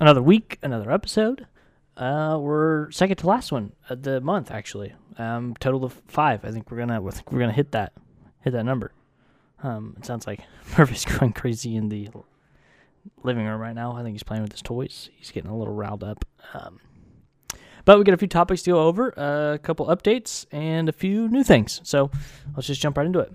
another week, another episode. Uh, we're second to last one of the month, actually. Um, total of five. I think we're gonna. I think we're gonna hit that, hit that number. Um, it sounds like Murphy's going crazy in the living room right now. I think he's playing with his toys. He's getting a little riled up. Um, but we got a few topics to go over, a couple updates, and a few new things. So let's just jump right into it.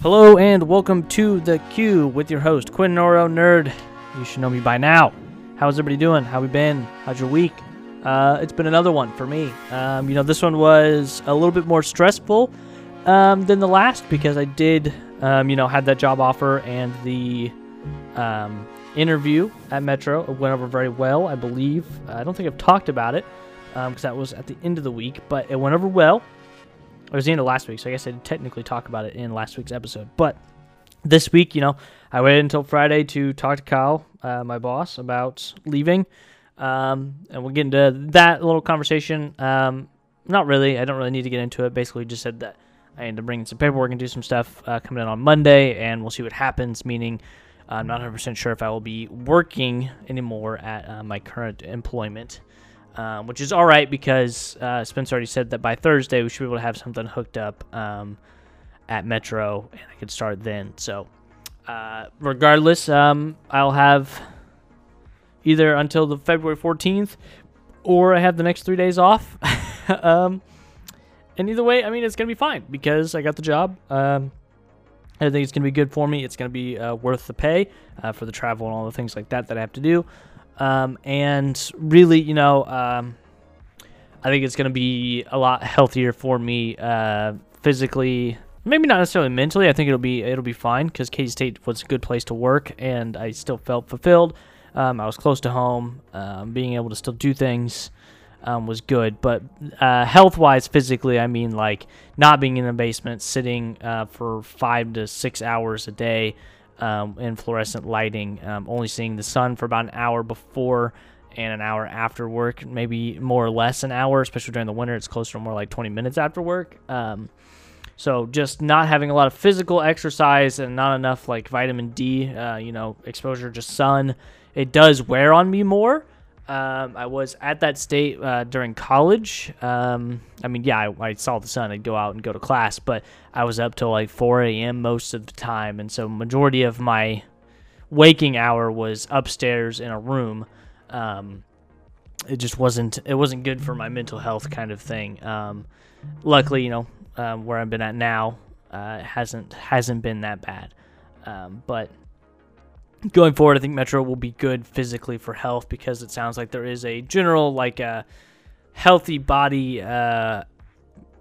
Hello and welcome to the Queue with your host Quinn Noro Nerd. You should know me by now. How's everybody doing? How we been? How's your week? Uh, it's been another one for me. Um, you know, this one was a little bit more stressful um, than the last because I did, um, you know, had that job offer and the um, interview at Metro it went over very well. I believe. I don't think I've talked about it because that was at the end of the week, but it went over well. It was the end of last week, so I guess I did technically talk about it in last week's episode. But this week, you know, I waited until Friday to talk to Kyle, uh, my boss, about leaving. Um, and we'll get into that little conversation. Um, not really. I don't really need to get into it. Basically, just said that I need to bring in some paperwork and do some stuff uh, coming in on Monday, and we'll see what happens. Meaning, I'm not 100% sure if I will be working anymore at uh, my current employment um, which is all right because uh, Spencer already said that by Thursday we should be able to have something hooked up um, at Metro, and I could start then. So, uh, regardless, um, I'll have either until the February 14th, or I have the next three days off. Um, and either way, I mean, it's gonna be fine because I got the job. Um, I think it's gonna be good for me. It's gonna be uh, worth the pay uh, for the travel and all the things like that that I have to do. Um, and really, you know, um, I think it's going to be a lot healthier for me uh, physically. Maybe not necessarily mentally. I think it'll be it'll be fine because Katy State was a good place to work, and I still felt fulfilled. Um, I was close to home. Um, being able to still do things um, was good, but uh, health-wise, physically, I mean, like not being in the basement, sitting uh, for five to six hours a day um, in fluorescent lighting, um, only seeing the sun for about an hour before and an hour after work, maybe more or less an hour, especially during the winter. It's closer to more like 20 minutes after work. Um, so just not having a lot of physical exercise and not enough like vitamin D, uh, you know, exposure to sun, it does wear on me more. Um, I was at that state uh, during college. Um, I mean, yeah, I, I, saw the sun. I'd go out and go to class, but I was up till like 4 a.m. most of the time, and so majority of my waking hour was upstairs in a room. Um, it just wasn't. It wasn't good for my mental health, kind of thing. Um, luckily, you know, um, where I've been at now uh, hasn't hasn't been that bad. Um, but going forward, I think Metro will be good physically for health because it sounds like there is a general like a uh, healthy body, uh,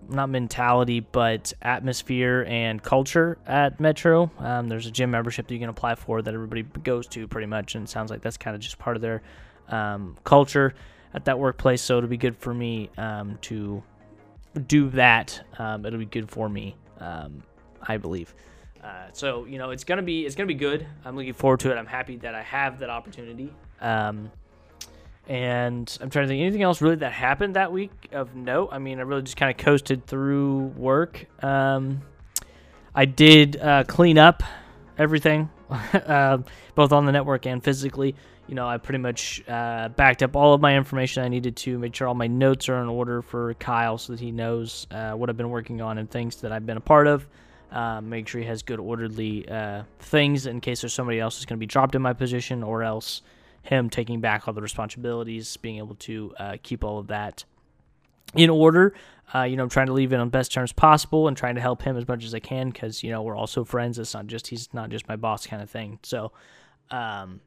not mentality, but atmosphere and culture at Metro. Um, there's a gym membership that you can apply for that everybody goes to pretty much, and it sounds like that's kind of just part of their um, culture at that workplace. So it'll be good for me um, to do that. Um, it'll be good for me, um, I believe. Uh, so you know it's gonna be it's gonna be good. I'm looking forward to it. I'm happy that I have that opportunity. Um, and I'm trying to think anything else really that happened that week of note. I mean, I really just kind of coasted through work. Um, I did uh, clean up everything, uh, both on the network and physically. You know, I pretty much uh, backed up all of my information I needed to, make sure all my notes are in order for Kyle so that he knows uh, what I've been working on and things that I've been a part of. Um, make sure he has good orderly uh, things in case there's somebody else who's going to be dropped in my position, or else him taking back all the responsibilities, being able to uh, keep all of that in order. Uh, you know, I'm trying to leave it on best terms possible and trying to help him as much as I can because you know we're also friends. It's not just he's not just my boss kind of thing. So, um,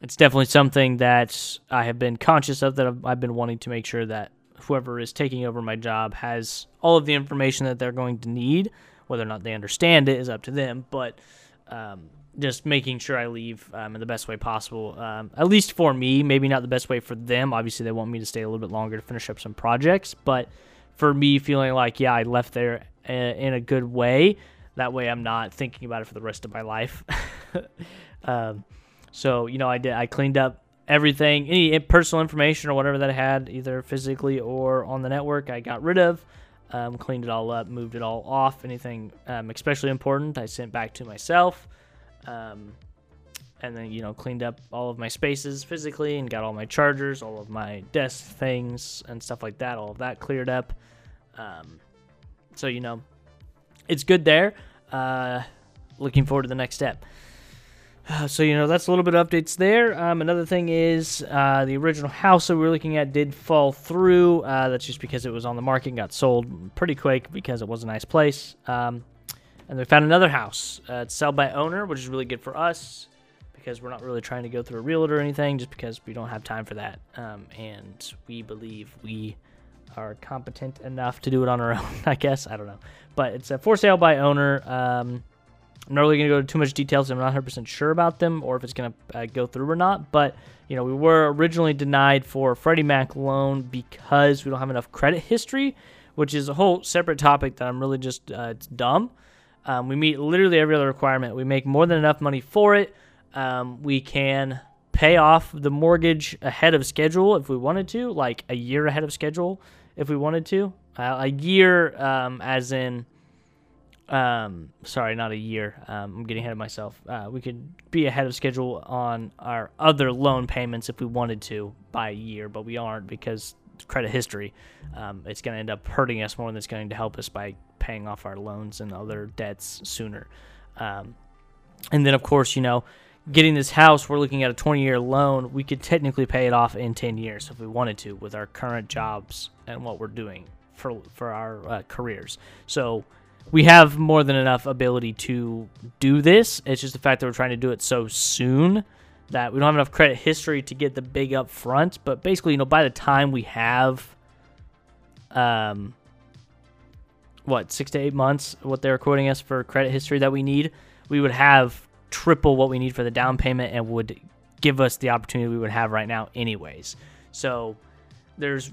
it's definitely something that I have been conscious of that I've, I've been wanting to make sure that whoever is taking over my job has all of the information that they're going to need whether or not they understand it is up to them, but um, just making sure I leave um, in the best way possible. Um, at least for me, maybe not the best way for them. Obviously, they want me to stay a little bit longer to finish up some projects, but for me, feeling like yeah, I left there uh, in a good way, That way, I'm not thinking about it for the rest of my life. um, so you know, I did. I cleaned up everything, any personal information or whatever that I had, either physically or on the network. I got rid of. Um, cleaned it all up, moved it all off. Anything um, especially important, I sent back to myself. Um, and then you know cleaned up all of my spaces physically and got all my chargers, all of my desk things and stuff like that. All of that cleared up. Um, so you know, it's good there. Uh, looking forward to the next step. So you know that's a little bit of updates there. Um, another thing is uh, the original house that we were looking at did fall through. Uh, that's just because it was on the market and got sold pretty quick because it was a nice place. Um, and we found another house. Uh, it's sell by owner, which is really good for us because we're not really trying to go through a realtor or anything, just because we don't have time for that. Um, and we believe we are competent enough to do it on our own. I guess I don't know, but it's a for sale by owner. I'm not really going to go into too much details. I'm not 100% sure about them or if it's going to uh, go through or not. But, you know, we were originally denied for Freddie Mac loan because we don't have enough credit history, which is a whole separate topic that I'm really just, uh, it's dumb. Um, we meet literally every other requirement. We make more than enough money for it. Um, we can pay off the mortgage ahead of schedule if we wanted to, like a year ahead of schedule if we wanted to. Uh, a year, um, as in, um, sorry, not a year. Um, I'm getting ahead of myself. Uh, we could be ahead of schedule on our other loan payments if we wanted to by a year, but we aren't because credit history. Um, it's going to end up hurting us more than it's going to help us by paying off our loans and other debts sooner. Um, and then, of course, you know, getting this house, we're looking at a 20 year loan. We could technically pay it off in 10 years if we wanted to with our current jobs and what we're doing for, for our uh, careers. So we have more than enough ability to do this. It's just the fact that we're trying to do it so soon that we don't have enough credit history to get the big up front. But basically, you know, by the time we have, um, what, six to eight months, what they're quoting us for credit history that we need, we would have triple what we need for the down payment and would give us the opportunity we would have right now, anyways. So there's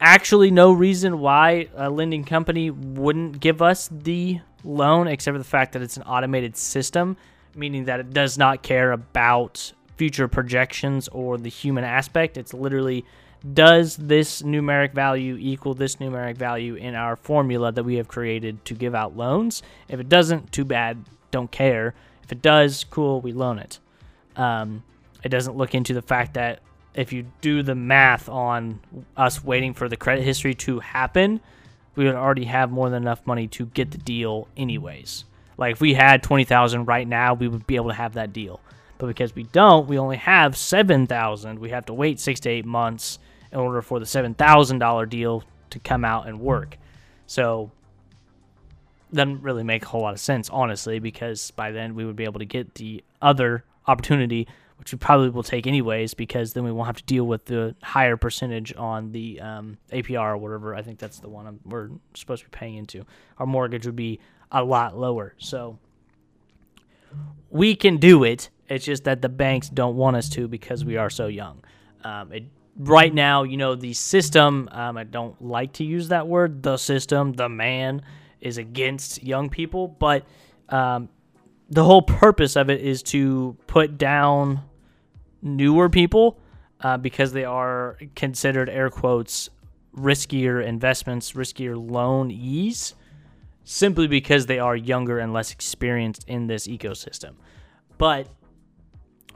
actually no reason why a lending company wouldn't give us the loan except for the fact that it's an automated system, meaning that it does not care about future projections or the human aspect. It's literally does this numeric value equal this numeric value in our formula that we have created to give out loans? If it doesn't, too bad, don't care. If it does, cool, we loan it. Um, it doesn't look into the fact that if you do the math on us waiting for the credit history to happen, we would already have more than enough money to get the deal anyways. Like if we had 20,000 right now, we would be able to have that deal. But because we don't, we only have 7,000. We have to wait 6 to 8 months in order for the $7,000 deal to come out and work. So doesn't really make a whole lot of sense, honestly, because by then we would be able to get the other opportunity, which we probably will take anyways, because then we won't have to deal with the higher percentage on the um, APR or whatever. I think that's the one I'm, we're supposed to be paying into. Our mortgage would be a lot lower. So we can do it. It's just that the banks don't want us to because we are so young. Um, it, right now, you know, the system, um, I don't like to use that word, the system, the man is against young people, but um, the whole purpose of it is to put down newer people uh, because they are considered air quotes riskier investments, riskier loan ease, simply because they are younger and less experienced in this ecosystem. But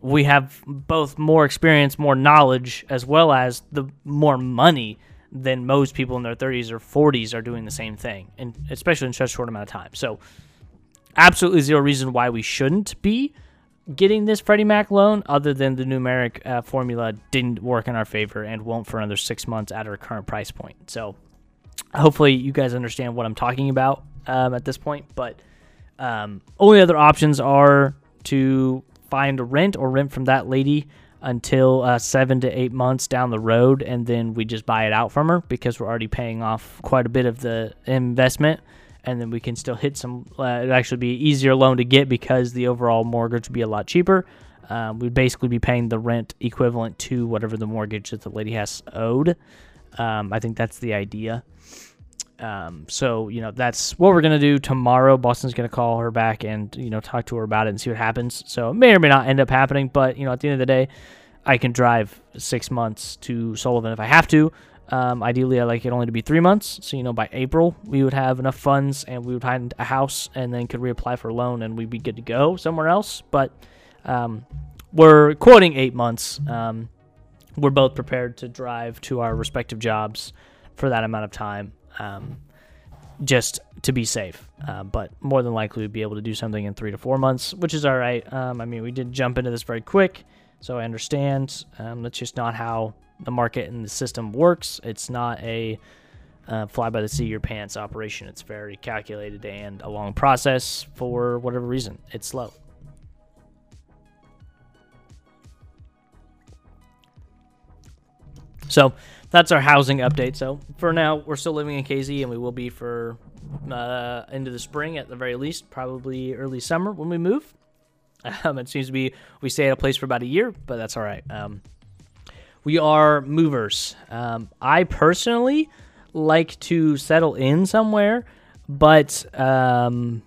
we have both more experience, more knowledge, as well as the more money than most people in their 30s or 40s are doing the same thing, and especially in such a short amount of time. So, absolutely zero reason why we shouldn't be getting this Freddie Mac loan, other than the numeric uh, formula didn't work in our favor and won't for another six months at our current price point. So, hopefully, you guys understand what I'm talking about um, at this point. But um, only other options are to find a rent or rent from that lady until uh, seven to eight months down the road, and then we just buy it out from her because we're already paying off quite a bit of the investment, and then we can still hit some. Uh, it'd actually be easier loan to get because the overall mortgage would be a lot cheaper. Um, we'd basically be paying the rent equivalent to whatever the mortgage that the lady has owed. Um, I think that's the idea. Um, so you know that's what we're gonna do tomorrow. Boston's gonna call her back and you know talk to her about it and see what happens. So it may or may not end up happening, but you know at the end of the day, I can drive six months to Sullivan if I have to. Um, ideally, I like it only to be three months. So, you know, by April, we would have enough funds and we would find a house and then could reapply for a loan and we'd be good to go somewhere else. But um, we're quoting eight months. Um, we're both prepared to drive to our respective jobs for that amount of time um, just to be safe. Uh, but more than likely, we'd be able to do something in three to four months, which is all right. Um, I mean, we did jump into this very quick. So I understand. Um, that's just not how the market and the system works. It's not a uh, fly by the seat of your pants operation. It's very calculated and a long process for whatever reason. It's slow. So that's our housing update. So for now, we're still living in KZ, and we will be for uh, into the spring at the very least, probably early summer when we move. Um, it seems to be we stay at a place for about a year, but that's all right. Um, we are movers. Um, I personally like to settle in somewhere, but um,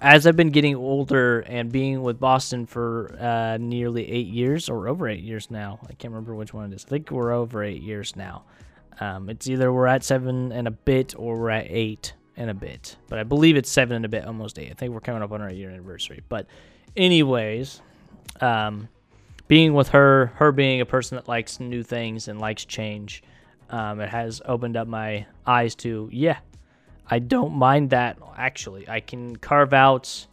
as I've been getting older and being with Boston for uh, nearly eight years or over eight years now, I can't remember which one it is. I think we're over eight years now. Um, it's either we're at seven and a bit or we're at eight and a bit, but I believe it's seven and a bit, almost eight. I think we're coming up on our year anniversary. But, anyways, um, being with her, her being a person that likes new things and likes change, um, it has opened up my eyes to, yeah, I don't mind that actually. I can carve out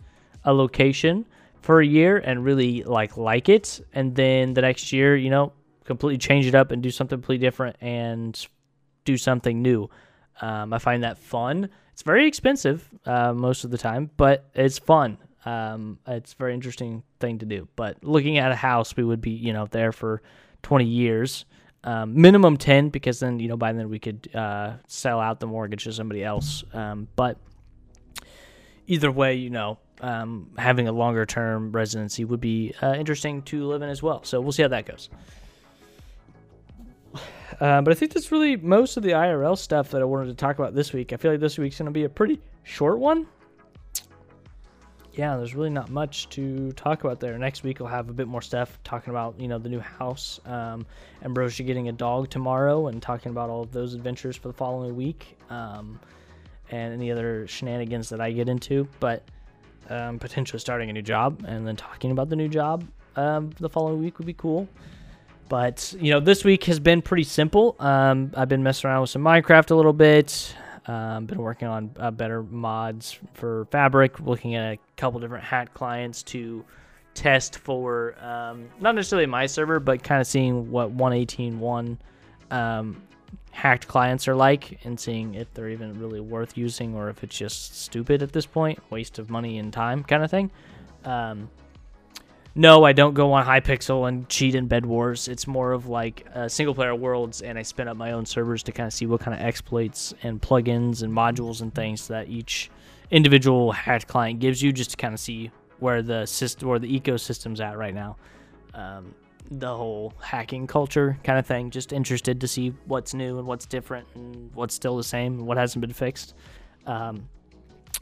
a location for a year and really like like it and then the next year, you know, completely change it up and do something completely different and do something new. Um, I find that fun. It's very expensive uh, most of the time, but it's fun. Um, it's a very interesting thing to do. But looking at a house, we would be, you know, there for 20 years, um, minimum 10, because then, you know, by then we could uh, sell out the mortgage to somebody else. Um, but either way, you know, um, having a longer term residency would be uh, interesting to live in as well. So we'll see how that goes. Uh, but I think that's really most of the IRL stuff that I wanted to talk about this week. I feel like this week's going to be a pretty short one yeah, there's really not much to talk about there. Next week we'll have a bit more stuff talking about you know the new house, um, Ambrosia getting a dog tomorrow, and talking about all of those adventures for the following week, um, and any other shenanigans that I get into. But um, potentially starting a new job and then talking about the new job um, the following week would be cool. But you know, this week has been pretty simple. Um, I've been messing around with some Minecraft a little bit. Um, been working on uh, better mods for Fabric, looking at a couple different hacked clients to test for um, not necessarily my server, but kind of seeing what 118.1 um, hacked clients are like and seeing if they're even really worth using or if it's just stupid at this point, waste of money and time kind of thing. Um, no, I don't go on Hypixel and cheat in Bed Wars. It's more of like uh, single player worlds, and I spin up my own servers to kind of see what kind of exploits and plugins and modules and things that each individual hacked client gives you, just to kind of see where the system or the ecosystem's at right now. Um, the whole hacking culture kind of thing. Just interested to see what's new and what's different and what's still the same and what hasn't been fixed. Um,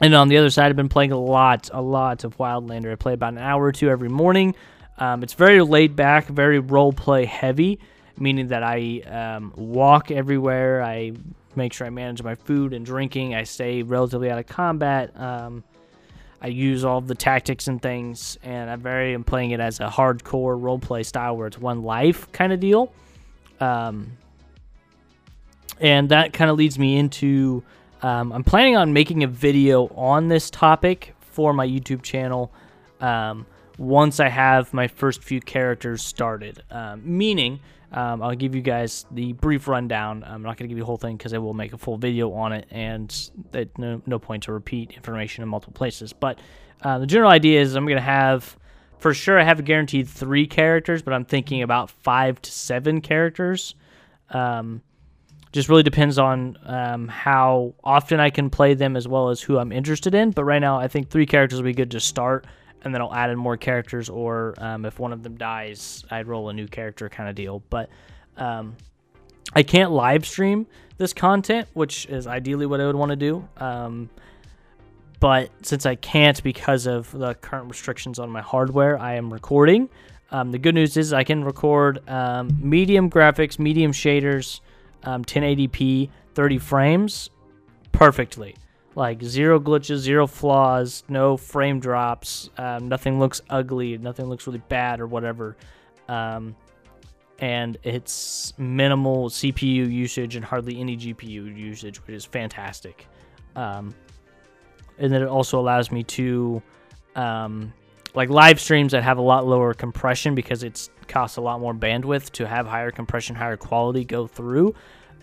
and on the other side, I've been playing a lot, a lot of Wildlander. I play about an hour or two every morning. Um, it's very laid back, very role play heavy, meaning that I um, walk everywhere. I make sure I manage my food and drinking. I stay relatively out of combat. Um, I use all the tactics and things, and I'm very am playing it as a hardcore role play style where it's one life kind of deal. Um, and that kind of leads me into um, I'm planning on making a video on this topic for my YouTube channel um, once I have my first few characters started. Um, meaning, um, I'll give you guys the brief rundown. I'm not going to give you the whole thing because I will make a full video on it, and no, no point to repeat information in multiple places. But uh, the general idea is I'm going to have, for sure, I have a guaranteed three characters, but I'm thinking about five to seven characters. Um, just really depends on um, how often I can play them as well as who I'm interested in. But right now, I think three characters will be good to start, and then I'll add in more characters, or um, if one of them dies, I'd roll a new character kind of deal. But um, I can't live stream this content, which is ideally what I would want to do. Um, but since I can't because of the current restrictions on my hardware, I am recording. Um, the good news is I can record um, medium graphics, medium shaders, um, 1080p, 30 frames perfectly. Like zero glitches, zero flaws, no frame drops, um, nothing looks ugly, nothing looks really bad or whatever. Um, and it's minimal CPU usage and hardly any GPU usage, which is fantastic. Um, and then it also allows me to um, like live streams that have a lot lower compression because it costs a lot more bandwidth to have higher compression, higher quality go through.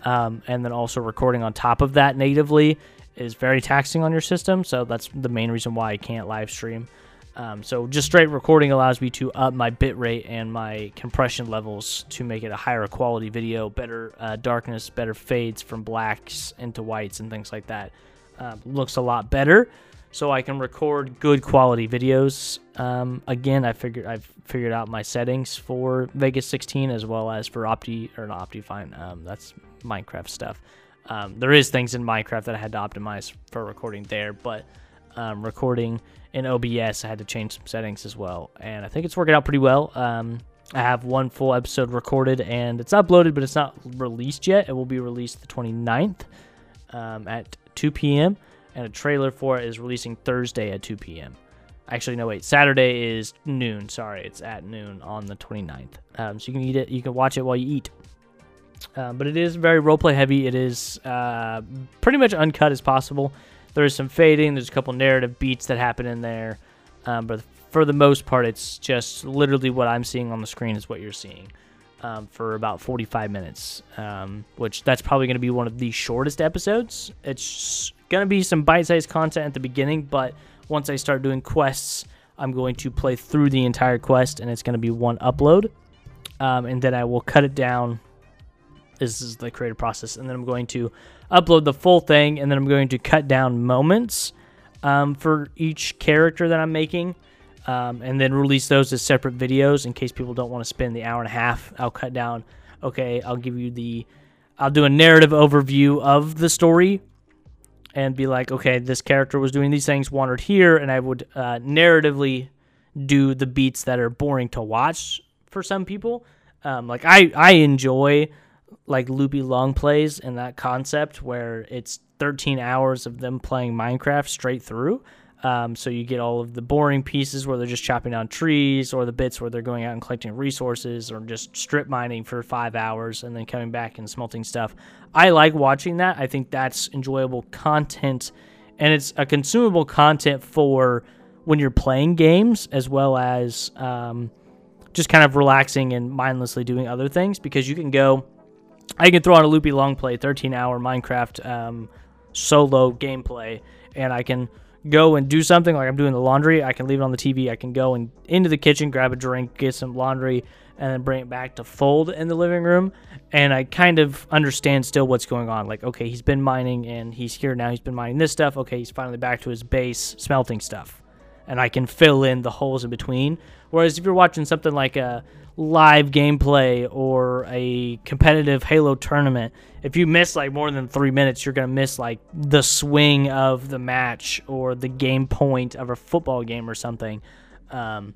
Um, and then also recording on top of that natively is very taxing on your system. So that's the main reason why I can't live stream. Um, so just straight recording allows me to up my bitrate and my compression levels to make it a higher quality video, better uh, darkness, better fades from blacks into whites and things like that. Uh, looks a lot better so I can record good quality videos. Um, again, I figured I've figured out my settings for Vegas 16 as well as for Opti or not Optifine. Um, that's Minecraft stuff. Um, there is things in Minecraft that I had to optimize for recording there, but um, recording in OBS, I had to change some settings as well, and I think it's working out pretty well. Um, I have one full episode recorded, and it's uploaded, but it's not released yet. It will be released the 29th um, at 2 p.m and a trailer for it is releasing Thursday at 2 p.m. Actually, no, wait. Saturday is noon. Sorry, it's at noon on the 29th. Um, so you can eat it. You can watch it while you eat. Um, but it is very roleplay heavy. It is uh, pretty much uncut as possible. There is some fading. There's a couple narrative beats that happen in there. Um, but for the most part, it's just literally what I'm seeing on the screen is what you're seeing um, for about 45 minutes, um, which that's probably going to be one of the shortest episodes. It's going to be some bite-sized content at the beginning, but once I start doing quests, I'm going to play through the entire quest, and it's going to be one upload, um, and then I will cut it down. This is the creative process, and then I'm going to upload the full thing, and then I'm going to cut down moments um, for each character that I'm making um, and then release those as separate videos in case people don't want to spend the hour and a half. I'll cut down. Okay, I'll give you the. I'll do a narrative overview of the story, and be like, okay, this character was doing these things, wandered here, and I would uh, narratively do the beats that are boring to watch for some people. Um, like I, I enjoy like loopy long plays and that concept where it's 13 hours of them playing Minecraft straight through. Um, so you get all of the boring pieces where they're just chopping down trees, or the bits where they're going out and collecting resources, or just strip mining for five hours and then coming back and smelting stuff. I like watching that. I think that's enjoyable content, and it's a consumable content for when you're playing games as well as um, just kind of relaxing and mindlessly doing other things because you can go. I can throw on a loopy long play, 13 hour Minecraft um, solo gameplay, and I can go and do something like I'm doing the laundry, I can leave it on the TV. I can go and into the kitchen, grab a drink, get some laundry, and then bring it back to fold in the living room. And I kind of understand still what's going on. Like, okay, he's been mining and he's here now. He's been mining this stuff. Okay, he's finally back to his base smelting stuff. And I can fill in the holes in between. Whereas if you're watching something like a live gameplay or a competitive Halo tournament, if you miss like more than three minutes, you're gonna miss like the swing of the match or the game point of a football game or something. Um,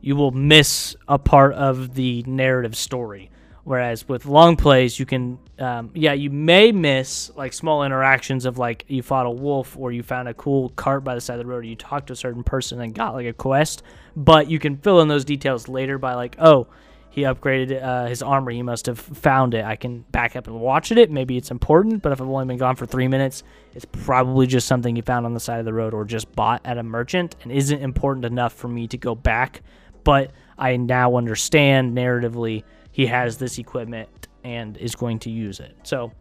you will miss a part of the narrative story. Whereas with long plays, you can, um, yeah, you may miss like small interactions of like you fought a wolf or you found a cool cart by the side of the road or you talked to a certain person and got like a quest, but you can fill in those details later by like, oh, he upgraded uh, his armor. He must have found it. I can back up and watch it. Maybe it's important, but if I've only been gone for three minutes, it's probably just something he found on the side of the road or just bought at a merchant and isn't important enough for me to go back. But I now understand narratively he has this equipment and is going to use it. So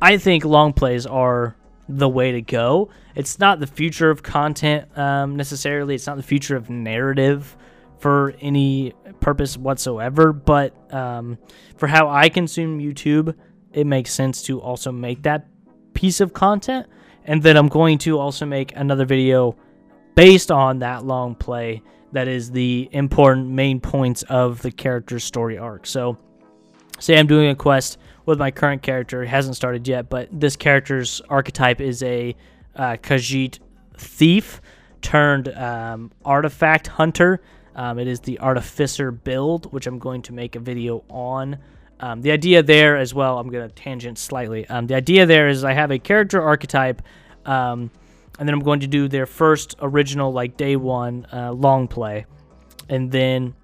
I think long plays are the way to go. It's not the future of content um, necessarily. It's not the future of narrative for any purpose whatsoever. But um, for how I consume YouTube, it makes sense to also make that piece of content. And then I'm going to also make another video based on that long play that is the important main points of the character's story arc. So say I'm doing a quest with my current character. It hasn't started yet, but this character's archetype is a uh, Khajiit thief turned um, artifact hunter. Um, it is the artificer build, which I'm going to make a video on. Um, the idea there as well, I'm going to tangent slightly. Um, the idea there is I have a character archetype, um, and then I'm going to do their first original, like day one, uh, long play. And then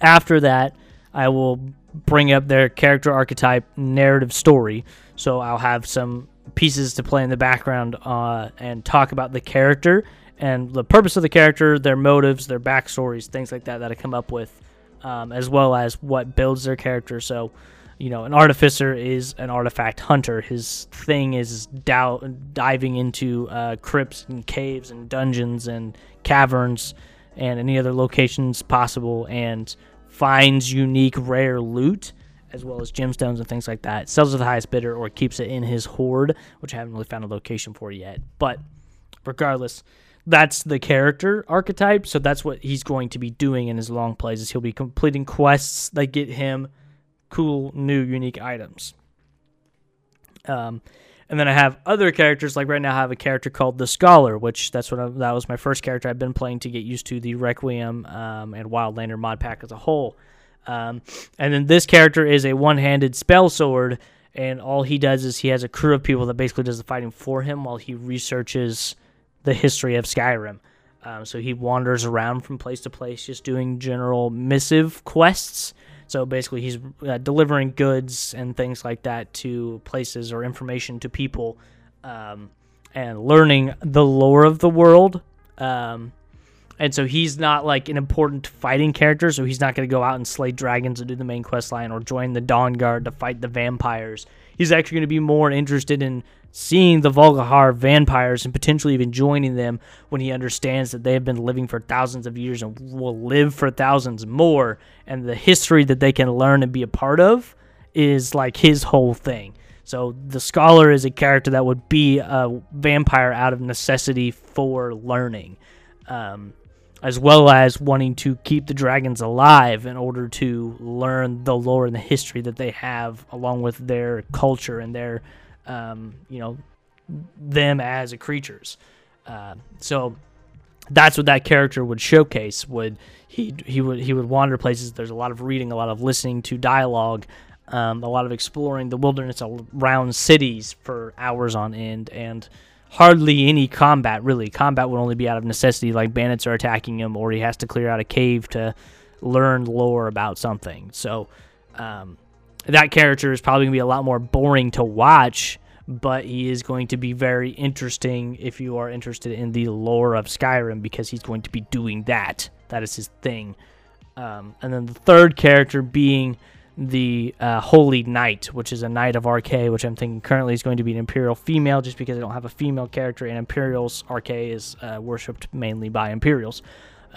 after that, I will bring up their character archetype narrative story. So I'll have some pieces to play in the background uh, and talk about the character and the purpose of the character, their motives, their backstories, things like that that I come up with, um, as well as what builds their character. So, you know, an artificer is an artifact hunter. His thing is dow- diving into uh, crypts and caves and dungeons and caverns and any other locations possible and finds unique, rare loot as well as gemstones and things like that. Sells to the highest bidder or keeps it in his hoard, which I haven't really found a location for yet. But regardless, that's the character archetype. So that's what he's going to be doing in his long plays. Is he'll be completing quests that get him cool, new, unique items. Um, and then I have other characters. Like right now, I have a character called the Scholar, which that's what I, that was my first character I've been playing to get used to the Requiem um, and Wildlander mod pack as a whole. Um, and then this character is a one-handed spell sword, and all he does is he has a crew of people that basically does the fighting for him while he researches the history of Skyrim. Um, so he wanders around from place to place, just doing general missive quests. So basically, he's uh, delivering goods and things like that to places or information to people, um, and learning the lore of the world. Um, and so he's not like an important fighting character, so he's not going to go out and slay dragons and do the main quest line or join the Dawnguard to fight the vampires. He's actually going to be more interested in seeing the Volkihar vampires and potentially even joining them when he understands that they have been living for thousands of years and will live for thousands more, and the history that they can learn and be a part of is like his whole thing. So the scholar is a character that would be a vampire out of necessity for learning. Um, as well as wanting to keep the dragons alive in order to learn the lore and the history that they have, along with their culture and their, um, you know, them as creatures. Uh, so that's what that character would showcase. Would he he would he would wander places. There's a lot of reading, a lot of listening to dialogue, um, a lot of exploring the wilderness around cities for hours on end, and hardly any combat really. Combat would only be out of necessity, like bandits are attacking him, or he has to clear out a cave to learn lore about something. So um, that character is probably gonna be a lot more boring to watch, but he is going to be very interesting if you are interested in the lore of Skyrim because he's going to be doing that. That is his thing. Um, and then the third character being the uh, Holy Knight, which is a Knight of Arkay, which I'm thinking currently is going to be an Imperial female, just because I don't have a female character, and Imperials Arkay is uh, worshipped mainly by Imperials.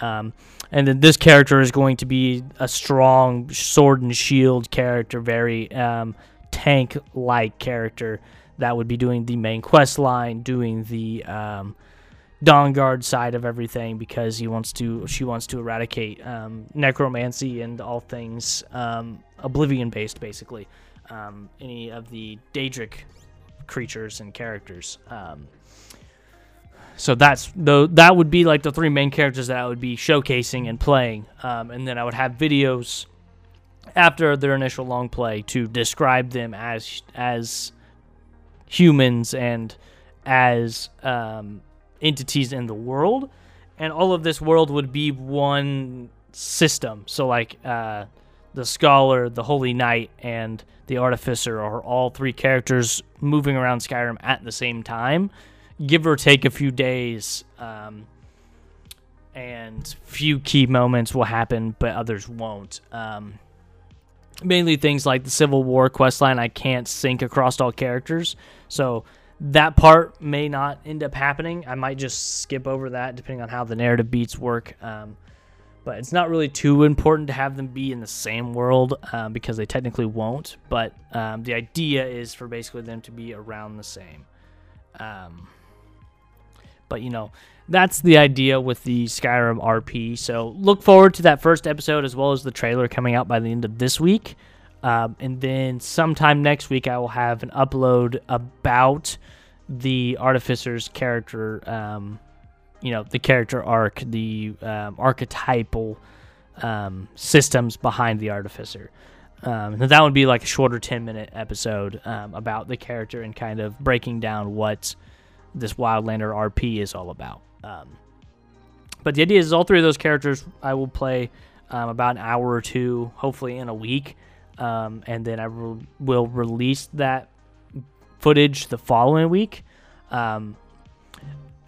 Um, and then this character is going to be a strong sword and shield character, very um, tank-like character that would be doing the main quest line, doing the um, Dawnguard side of everything because he wants to she wants to eradicate um, necromancy and all things um, oblivion based basically um, any of the Daedric creatures and characters um, so that's the that would be like the three main characters that I would be showcasing and playing um, and then I would have videos after their initial long play to describe them as as humans and as um, entities in the world, and all of this world would be one system. So like uh, the scholar, the holy knight, and the artificer are all three characters moving around Skyrim at the same time, give or take a few days. Um, and few key moments will happen, but others won't. Um, mainly things like the Civil War questline I can't sync across all characters, so that part may not end up happening. I might just skip over that depending on how the narrative beats work. Um, but it's not really too important to have them be in the same world um, because they technically won't. But um, the idea is for basically them to be around the same. Um, but you know, that's the idea with the Skyrim RP. So look forward to that first episode as well as the trailer coming out by the end of this week. Um, and then sometime next week, I will have an upload about the Artificer's character, um, you know, the character arc, the um, archetypal um, systems behind the Artificer. Um, that would be like a shorter 10 minute episode um, about the character and kind of breaking down what this Wildlander RP is all about. But the idea is all three of those characters I will play about an hour or two, hopefully in a week. Um, and then I re- will release that footage the following week. Um,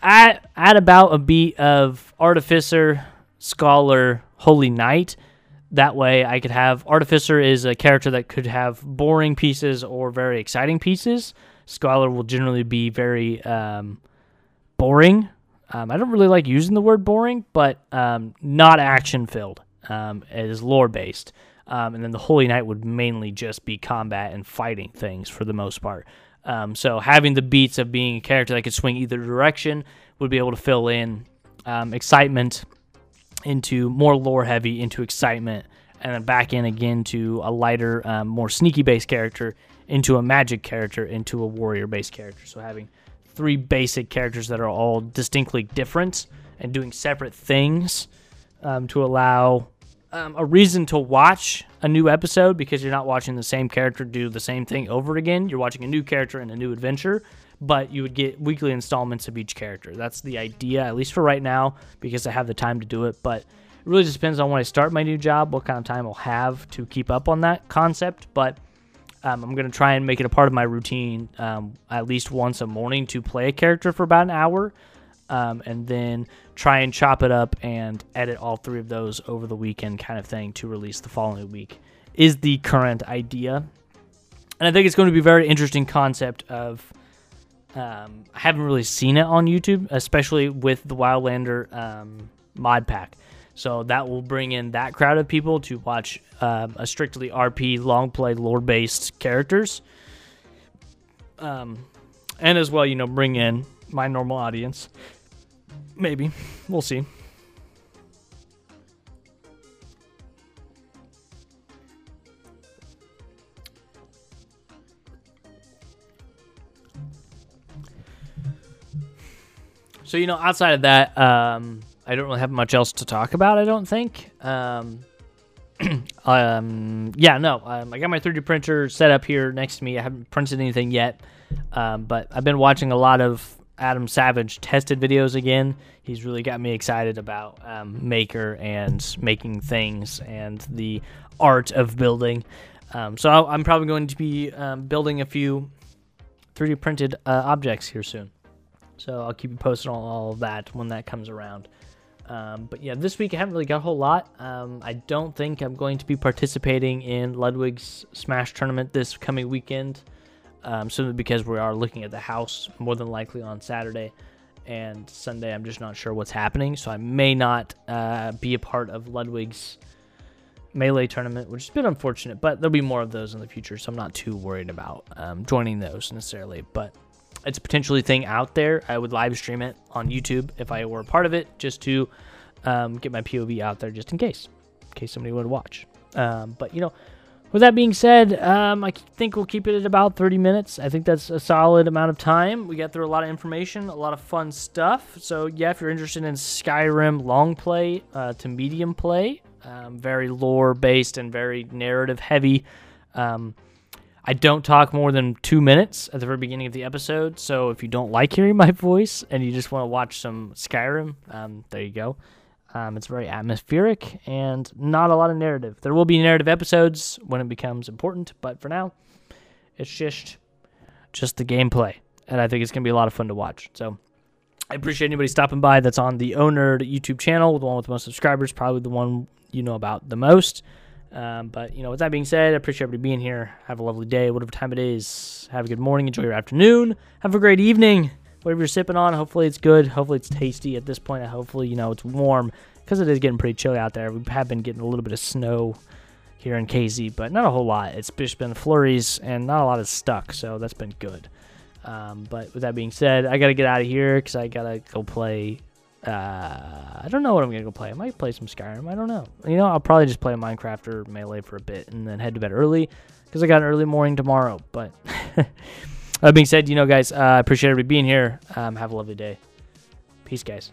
at, at about a beat of Artificer, Scholar, Holy Knight. That way, I could have Artificer is a character that could have boring pieces or very exciting pieces. Scholar will generally be very um, boring. Um, I don't really like using the word boring, but um, not action filled. Um, it is lore based. Um, and then the Holy Knight would mainly just be combat and fighting things for the most part. Um, so having the beats of being a character that could swing either direction would be able to fill in um, excitement into more lore heavy, into excitement, and then back in again to a lighter, um, more sneaky based character, into a magic character, into a warrior based character. So having three basic characters that are all distinctly different and doing separate things um, to allow um, a reason to watch a new episode because you're not watching the same character do the same thing over again. You're watching a new character and a new adventure, but you would get weekly installments of each character. That's the idea, at least for right now, because I have the time to do it. But it really just depends on when I start my new job, what kind of time I'll have to keep up on that concept. But um, I'm going to try and make it a part of my routine um, at least once a morning to play a character for about an hour. Um, and then try and chop it up and edit all three of those over the weekend, kind of thing, to release the following week, is the current idea. And I think it's going to be a very interesting concept of. Um, I haven't really seen it on YouTube, especially with the Wildlander um, mod pack. So that will bring in that crowd of people to watch um, a strictly RP long play lore based characters. Um, and as well, you know, bring in my normal audience. Maybe. We'll see. So, you know, outside of that, um, I don't really have much else to talk about, I don't think. Um, um, yeah, no, um, I got my 3D printer set up here next to me. I haven't printed anything yet, um, but I've been watching a lot of Adam Savage tested videos again. He's really got me excited about um, Maker and making things and the art of building. Um, so I'm probably going to be um, building a few 3D printed uh, objects here soon. So I'll keep you posted on all of that when that comes around. Um, but yeah, this week I haven't really got a whole lot. Um, I don't think I'm going to be participating in Ludwig's Smash tournament this coming weekend, um, simply because we are looking at the house more than likely on Saturday and Sunday. I'm just not sure what's happening, so I may not uh, be a part of Ludwig's melee tournament, which is a bit unfortunate. But there'll be more of those in the future, so I'm not too worried about um, joining those necessarily. But it's a potentially thing out there. I would live stream it on YouTube if I were a part of it, just to um, get my POV out there, just in case, in case somebody would watch. Um, but you know, with that being said, um, I think we'll keep it at about 30 minutes. I think that's a solid amount of time. We got through a lot of information, a lot of fun stuff. So yeah, if you're interested in Skyrim long play uh, to medium play, um, very lore based and very narrative heavy. Um, I don't talk more than two minutes at the very beginning of the episode, so if you don't like hearing my voice and you just want to watch some Skyrim, um, there you go. Um, it's very atmospheric and not a lot of narrative. There will be narrative episodes when it becomes important, but for now, it's just just the gameplay, and I think it's gonna be a lot of fun to watch. So I appreciate anybody stopping by. That's on the Owner YouTube channel, the one with the most subscribers, probably the one you know about the most. Um, but you know, with that being said, I appreciate everybody being here. Have a lovely day, whatever time it is. Have a good morning. Enjoy your afternoon. Have a great evening whatever you're sipping on. Hopefully it's good. Hopefully it's tasty at this point. Hopefully, you know, it's warm because it is getting pretty chilly out there. We have been getting a little bit of snow here in KZ, but not a whole lot. It's just been flurries and not a lot of stuck, so that's been good. Um, but with that being said, I got to get out of here because I got to go play. Uh, I don't know what I'm going to go play. I might play some Skyrim. I don't know. You know, I'll probably just play Minecraft or Melee for a bit and then head to bed early because I got an early morning tomorrow. But. That being said, you know, guys, I uh, appreciate everybody being here. Um, have a lovely day. Peace, guys.